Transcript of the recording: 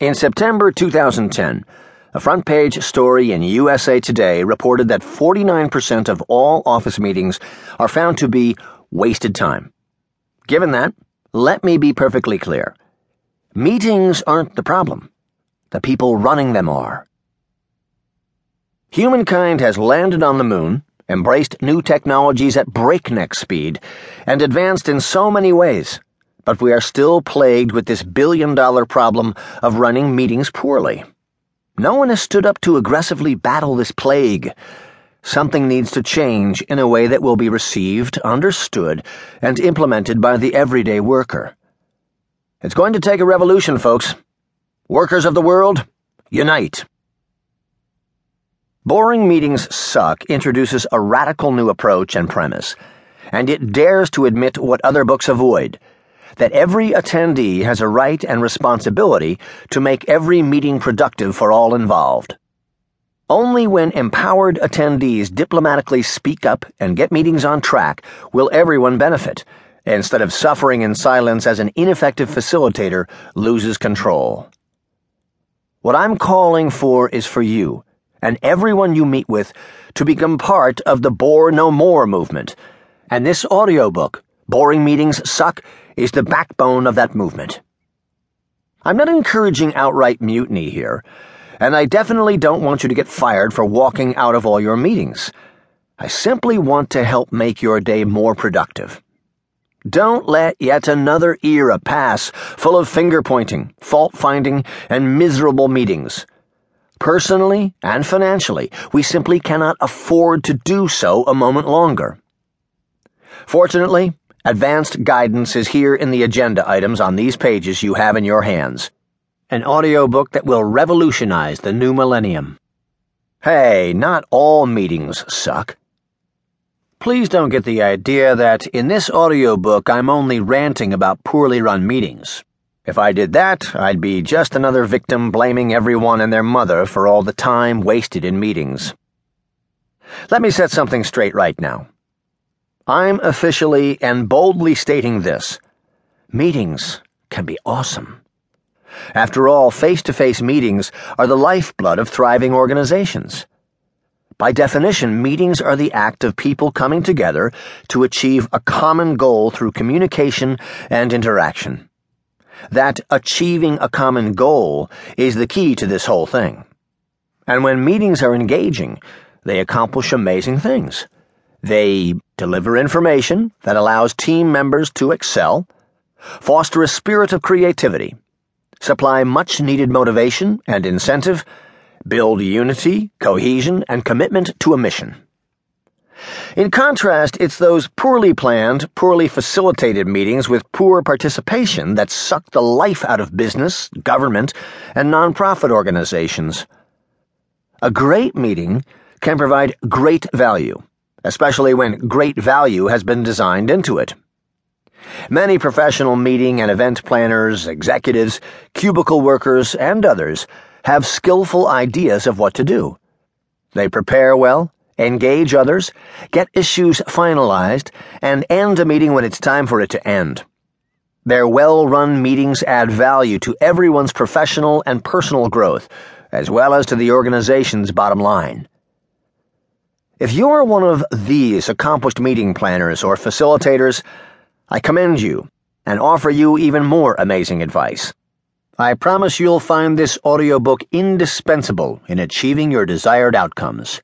In September 2010, a front page story in USA Today reported that 49% of all office meetings are found to be wasted time. Given that, let me be perfectly clear. Meetings aren't the problem. The people running them are. Humankind has landed on the moon, embraced new technologies at breakneck speed, and advanced in so many ways but we are still plagued with this billion dollar problem of running meetings poorly. No one has stood up to aggressively battle this plague. Something needs to change in a way that will be received, understood, and implemented by the everyday worker. It's going to take a revolution, folks. Workers of the world, unite. Boring Meetings Suck introduces a radical new approach and premise, and it dares to admit what other books avoid that every attendee has a right and responsibility to make every meeting productive for all involved. Only when empowered attendees diplomatically speak up and get meetings on track will everyone benefit, instead of suffering in silence as an ineffective facilitator loses control. What I'm calling for is for you, and everyone you meet with, to become part of the Bore No More movement. And this audiobook, Boring Meetings Suck, is the backbone of that movement. I'm not encouraging outright mutiny here, and I definitely don't want you to get fired for walking out of all your meetings. I simply want to help make your day more productive. Don't let yet another era pass full of finger pointing, fault finding, and miserable meetings. Personally and financially, we simply cannot afford to do so a moment longer. Fortunately, Advanced guidance is here in the agenda items on these pages you have in your hands. An audiobook that will revolutionize the new millennium. Hey, not all meetings suck. Please don't get the idea that in this audiobook I'm only ranting about poorly run meetings. If I did that, I'd be just another victim blaming everyone and their mother for all the time wasted in meetings. Let me set something straight right now. I'm officially and boldly stating this meetings can be awesome. After all, face to face meetings are the lifeblood of thriving organizations. By definition, meetings are the act of people coming together to achieve a common goal through communication and interaction. That achieving a common goal is the key to this whole thing. And when meetings are engaging, they accomplish amazing things. They deliver information that allows team members to excel, foster a spirit of creativity, supply much needed motivation and incentive, build unity, cohesion, and commitment to a mission. In contrast, it's those poorly planned, poorly facilitated meetings with poor participation that suck the life out of business, government, and nonprofit organizations. A great meeting can provide great value especially when great value has been designed into it. Many professional meeting and event planners, executives, cubicle workers, and others have skillful ideas of what to do. They prepare well, engage others, get issues finalized, and end a meeting when it's time for it to end. Their well run meetings add value to everyone's professional and personal growth, as well as to the organization's bottom line. If you're one of these accomplished meeting planners or facilitators, I commend you and offer you even more amazing advice. I promise you'll find this audiobook indispensable in achieving your desired outcomes.